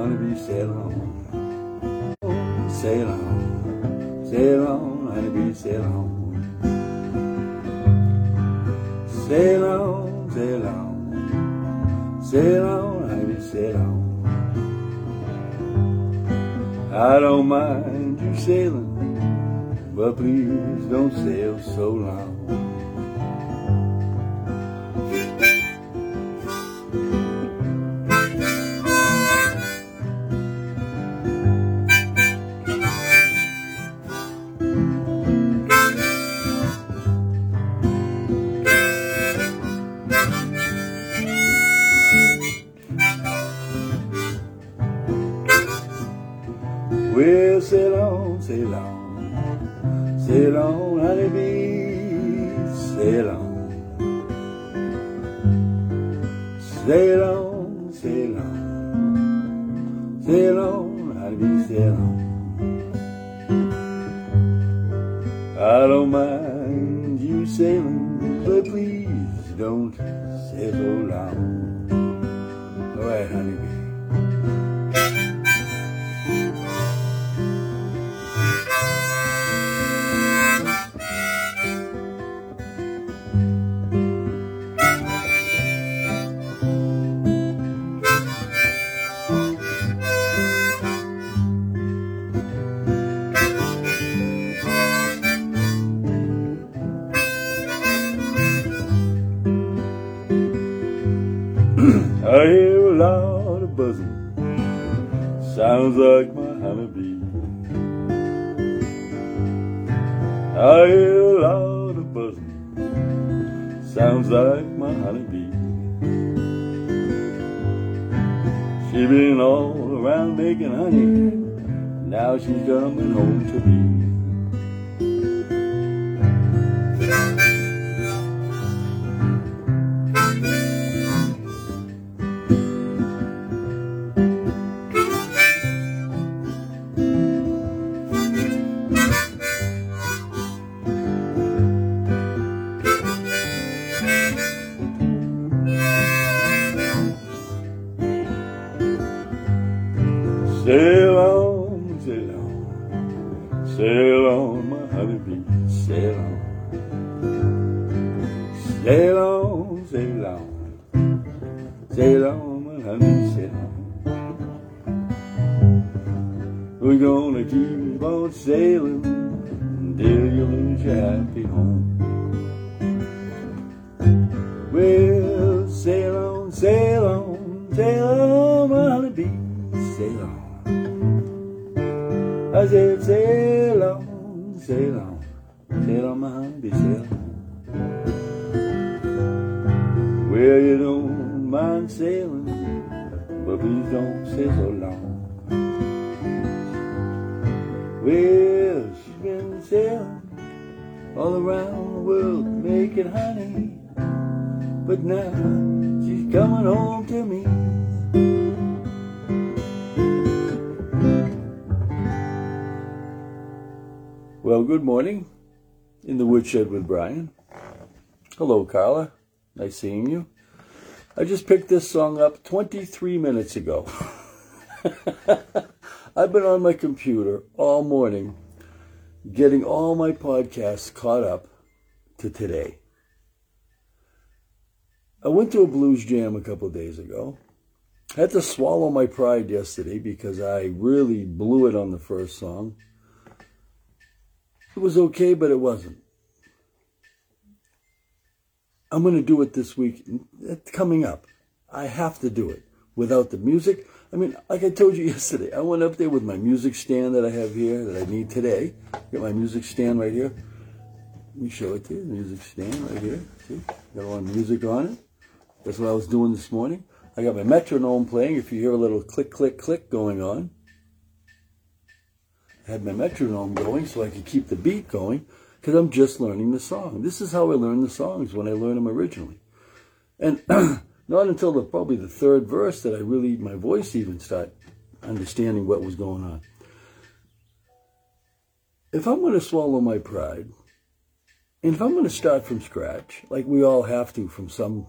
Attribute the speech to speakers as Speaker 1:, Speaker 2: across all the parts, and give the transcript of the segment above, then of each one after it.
Speaker 1: My honeybee, sail on. Sail on, sail on, honeybee, sail on. Sail on, sail on, sail on, honeybee, sail on. I don't mind you sailing, but please don't sail so long. Buzzing. Sounds like my honeybee. I hear a lot of buzzing. Sounds like my honeybee. She been all around making honey. Now she's coming home to me. Sail on, sail on, sail on, my honeybee, sail on. Sail on, sail on, sail on, my honey, sail on. We're gonna keep on sailing until you lose your sail on, my honeybee, sail. Well, you don't mind sailing, but please don't sail so long. Well, she's been sailing all around the world making honey, but now she's coming home to me. Well, good morning in the woodshed with Brian. Hello, Carla. Nice seeing you. I just picked this song up 23 minutes ago. I've been on my computer all morning getting all my podcasts caught up to today. I went to a blues jam a couple days ago. I had to swallow my pride yesterday because I really blew it on the first song. It was okay, but it wasn't. I'm going to do it this week. It's coming up. I have to do it without the music. I mean, like I told you yesterday, I went up there with my music stand that I have here that I need today. Got my music stand right here. Let me show it to you. Music stand right here. See? Got all my music on it. That's what I was doing this morning. I got my metronome playing. If you hear a little click, click, click going on, had my metronome going so I could keep the beat going because I'm just learning the song. This is how I learn the songs when I learned them originally. And not until the, probably the third verse that I really, my voice even started understanding what was going on. If I'm going to swallow my pride, and if I'm going to start from scratch, like we all have to from some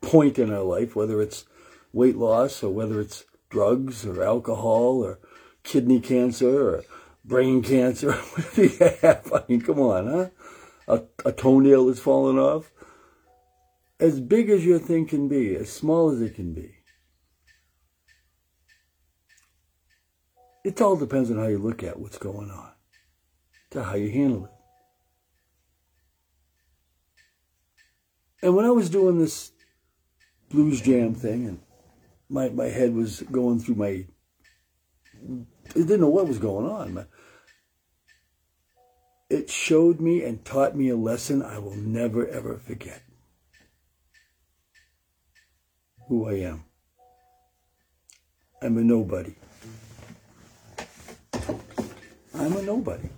Speaker 1: point in our life, whether it's weight loss or whether it's drugs or alcohol or kidney cancer or brain cancer, whatever you have. I mean, come on, huh? A, a toenail that's fallen off. As big as your thing can be, as small as it can be. It all depends on how you look at what's going on, to how you handle it. And when I was doing this blues jam thing, and my my head was going through my, I didn't know what was going on. It showed me and taught me a lesson I will never ever forget. Who I am. I'm a nobody. I'm a nobody.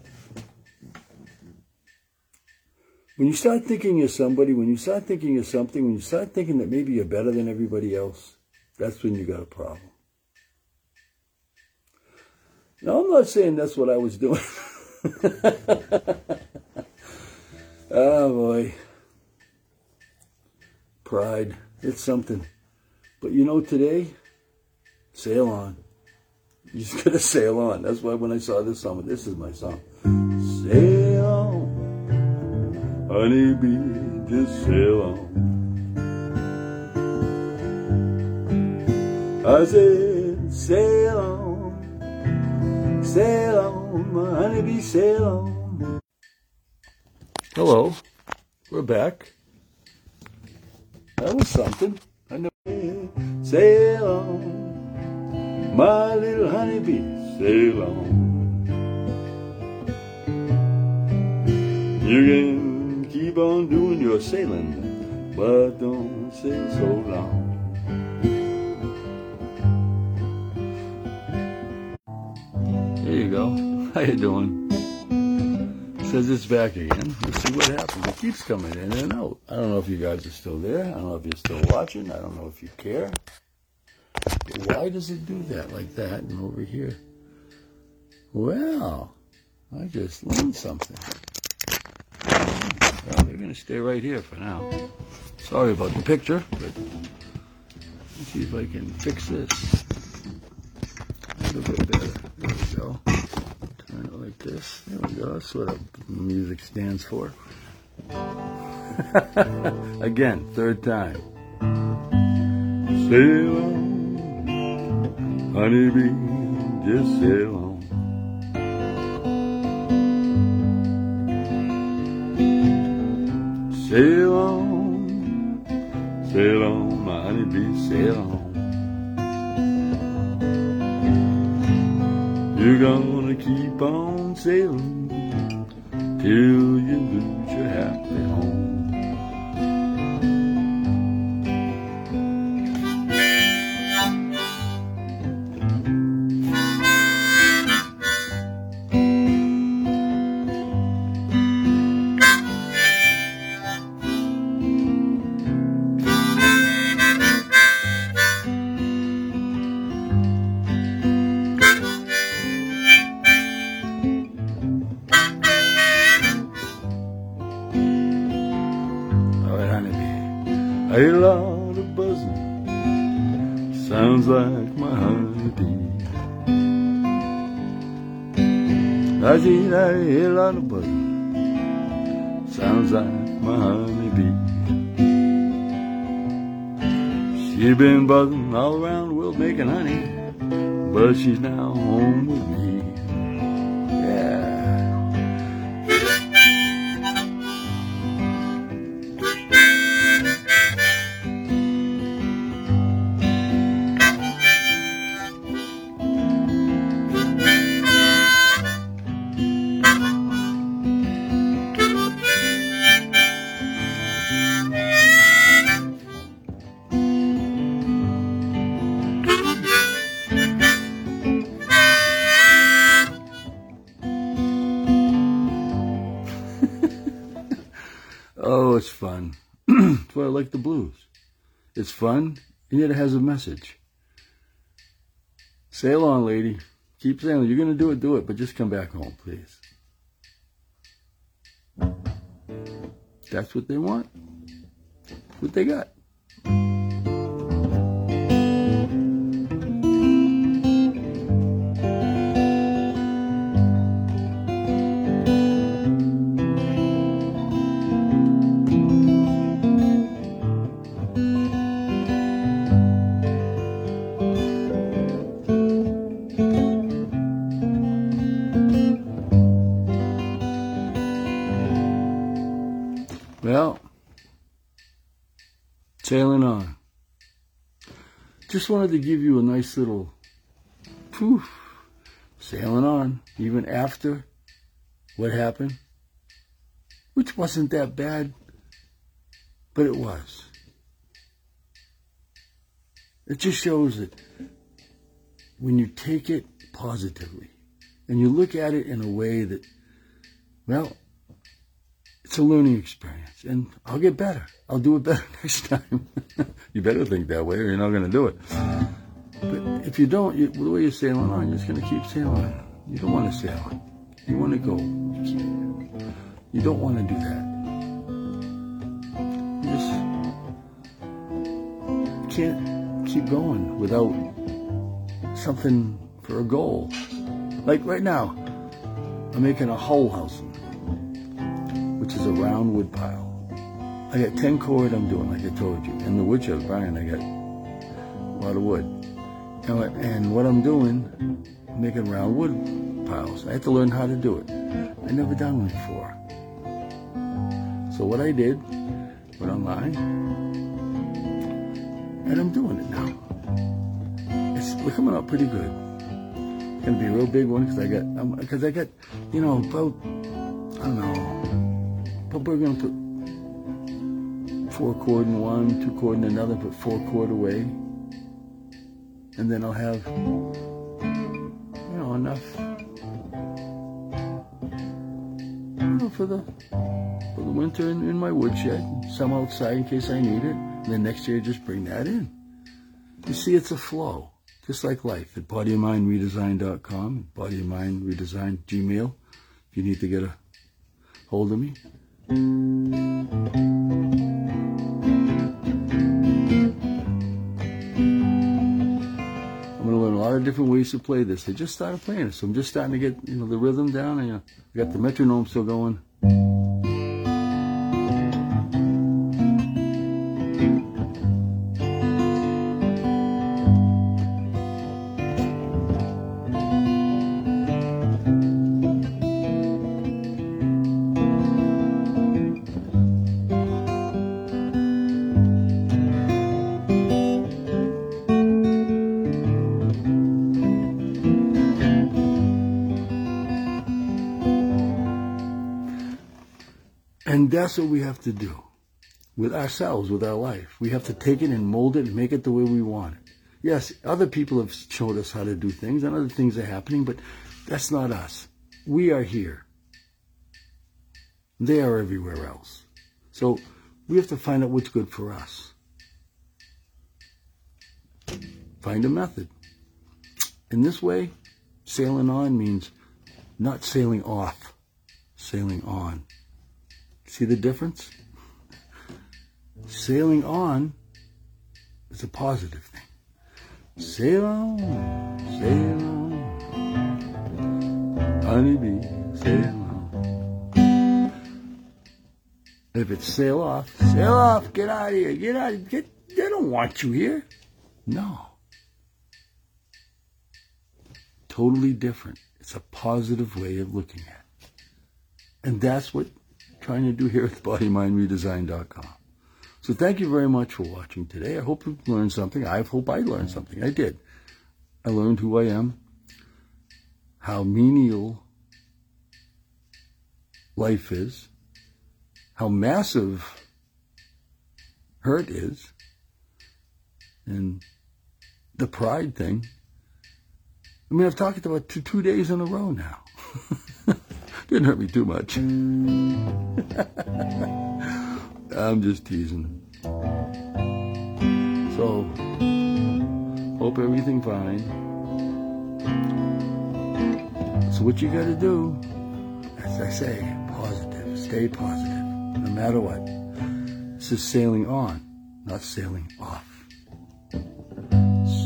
Speaker 1: When you start thinking you're somebody, when you start thinking you're something, when you start thinking that maybe you're better than everybody else, that's when you got a problem. Now, I'm not saying that's what I was doing. oh, boy. Pride. It's something. But you know, today, sail on. You just gotta sail on. That's why when I saw this song, this is my song. Sail on, honeybee, just sail on. I said, sail on, sail on, my honeybee, sail on. Hello, we're back. That was something. I know. Sail on, my little honeybee, sail on. You can keep on doing your sailing, but don't sail so long. How you doing? Says it's back again. Let's see what happens. It keeps coming in and out. I don't know if you guys are still there. I don't know if you're still watching. I don't know if you care. Why does it do that like that and over here? Well, I just learned something. Well, they're going to stay right here for now. Sorry about the picture, but let's see if I can fix this. A little bit better. There we go. Like this. There we go. That's what music stands for. Again, third time. Sail on, honeybee, just sail on. Sail on, sail on, my honeybee, sail on. You're gonna keep on sailing till you lose your happy honeybee. A lot of buzzing sounds like my honeybee. I see that a lot of buzzing sounds like my honeybee. She's been buzzing all around the world making honey, but she's now home with me. It's fun, and yet it has a message. Sail on, lady. Keep sailing. You're going to do it, do it, but just come back home, please. That's what they want. What they got. Just wanted to give you a nice little poof, sailing on, even after what happened, which wasn't that bad, but it was. It just shows that when you take it positively and you look at it in a way that, well, it's a learning experience and I'll get better. I'll do it better next time. you better think that way or you're not going to do it. But if you don't, you, the way you're sailing on, you're just going to keep sailing. You don't want to sail on. You want to go. You, you don't want to do that. You just can't keep going without something for a goal. Like right now, I'm making a whole house, is a round wood pile. I got 10 cord I'm doing, like I told you. In the woodshed, Brian, I got a lot of wood. And, and what I'm doing, I'm making round wood piles. I had to learn how to do it. I never done one before. So what I did, went online, and I'm doing it now. It's we're coming up pretty good. It's gonna be a real big one because I got um, because I got you know about I don't know, but we're gonna put four cord in one, two cord in another, put four cord away, and then I'll have you know enough you know for the for the winter in, in my woodshed, some outside in case I need it. And then next year just bring that in. You see, it's a flow just like life at bodyandmindredesign.com, body and mind redesign Gmail, if you need to get a hold of me. I'm going to learn a lot of different ways to play this. I just started playing it, so I'm just starting to get you know the rhythm down. And, uh, I got the metronome still going. And that's what we have to do with ourselves, with our life. We have to take it and mold it and make it the way we want it. Yes, other people have showed us how to do things and other things are happening, but that's not us. We are here. They are everywhere else. So we have to find out what's good for us. Find a method. In this way, sailing on means not sailing off, sailing on. See the difference? Sailing on is a positive thing. Sail on, sail on, honeybee, sail on. If it's sail off, sail off, get out of here, get out, get, they don't want you here. No. Totally different. It's a positive way of looking at it. And that's what trying to do here at bodymindredesign.com. So thank you very much for watching today. I hope you learned something. I hope I learned something. I did. I learned who I am, how menial life is, how massive hurt is, and the pride thing. I mean, I've talked about two, two days in a row now. Didn't hurt me too much. I'm just teasing. So, hope everything fine. So what you gotta do, as I say, positive, stay positive, no matter what. This is sailing on, not sailing off.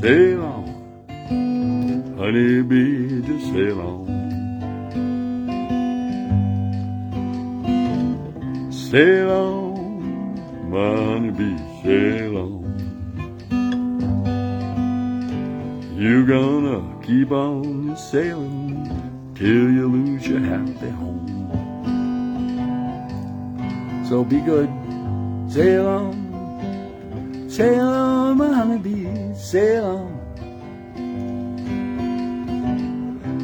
Speaker 1: Sail on, honey bee, just sail on. Sail on, honeybee, sail on. You're gonna keep on sailing till you lose your happy home. So be good, sail on, Sail on, my honeybee, sail on.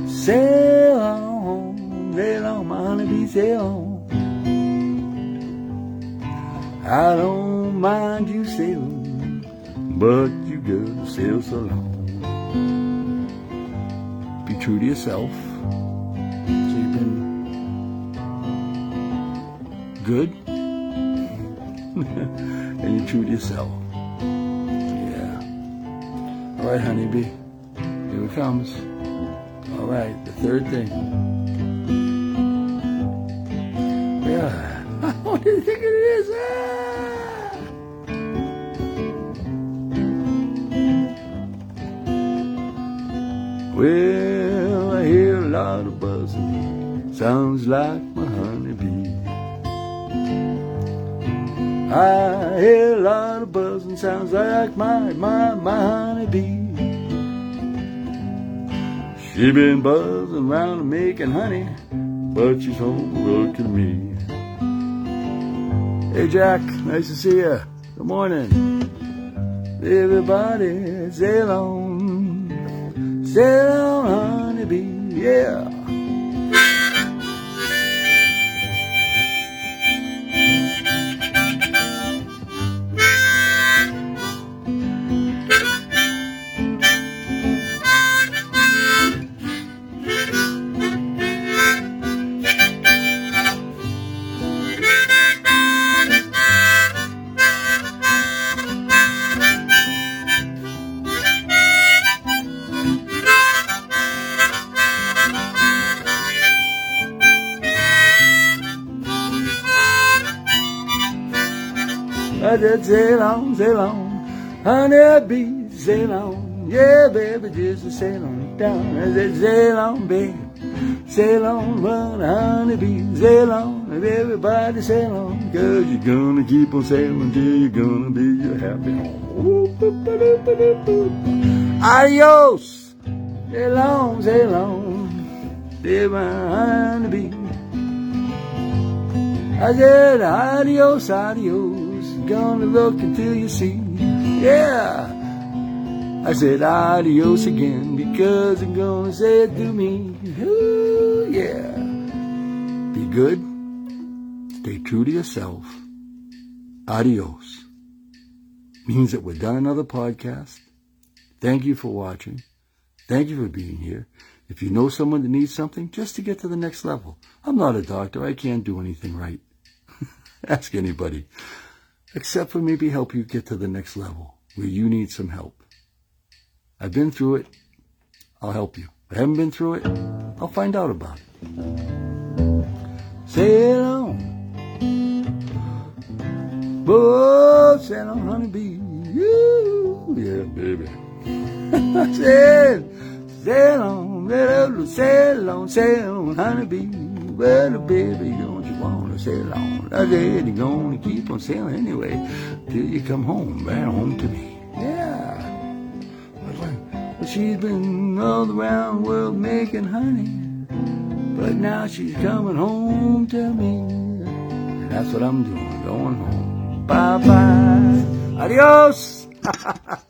Speaker 1: Sail on, sail on, my honeybee, sail on. I don't mind you sailing, but you gotta sail so long. Be true to yourself. So you've been good, and you're true to yourself. Yeah. All right, honeybee. Here it comes. All right, the third thing. Yeah. what do you think it is? Ah! Well, I hear a lot of buzzing. Sounds like my honeybee. I hear a lot of buzzing. Sounds like my, my, my honeybee. She been buzzing around making honey, but she's home looking me. Hey Jack, nice to see you. Good morning. Everybody, sail on, sail on, honeybee, yeah. Sail on, sail on, honeybee, sail on. Yeah, baby, just sail on down. I said, sail on, baby, sail on, run, honeybee, sail on. Everybody sail on, cause you're gonna keep on sailing till you're gonna be your happy home. Adios, sail on, sail on, my honeybee. I said, adios, adios gonna look until you see. Yeah. I said adios again because I'm gonna say it to me. Ooh, yeah. Be good. Stay true to yourself. Adios. Means that we're done another podcast. Thank you for watching. Thank you for being here. If you know someone that needs something, just to get to the next level. I'm not a doctor. I can't do anything right. Ask anybody except for maybe help you get to the next level where you need some help. I've been through it. I'll help you. If I haven't been through it, I'll find out about it. Sail on. Oh, sail on, honeybee. You, yeah, baby. sail, sail on, sail on, sail on, honeybee. Well, baby, you sail on? I said you're gonna keep on sailing anyway till you come home, back home to me. Yeah. But she's been all around the world making honey, but now she's coming home to me. And that's what I'm doing, going home. Bye bye. Adios.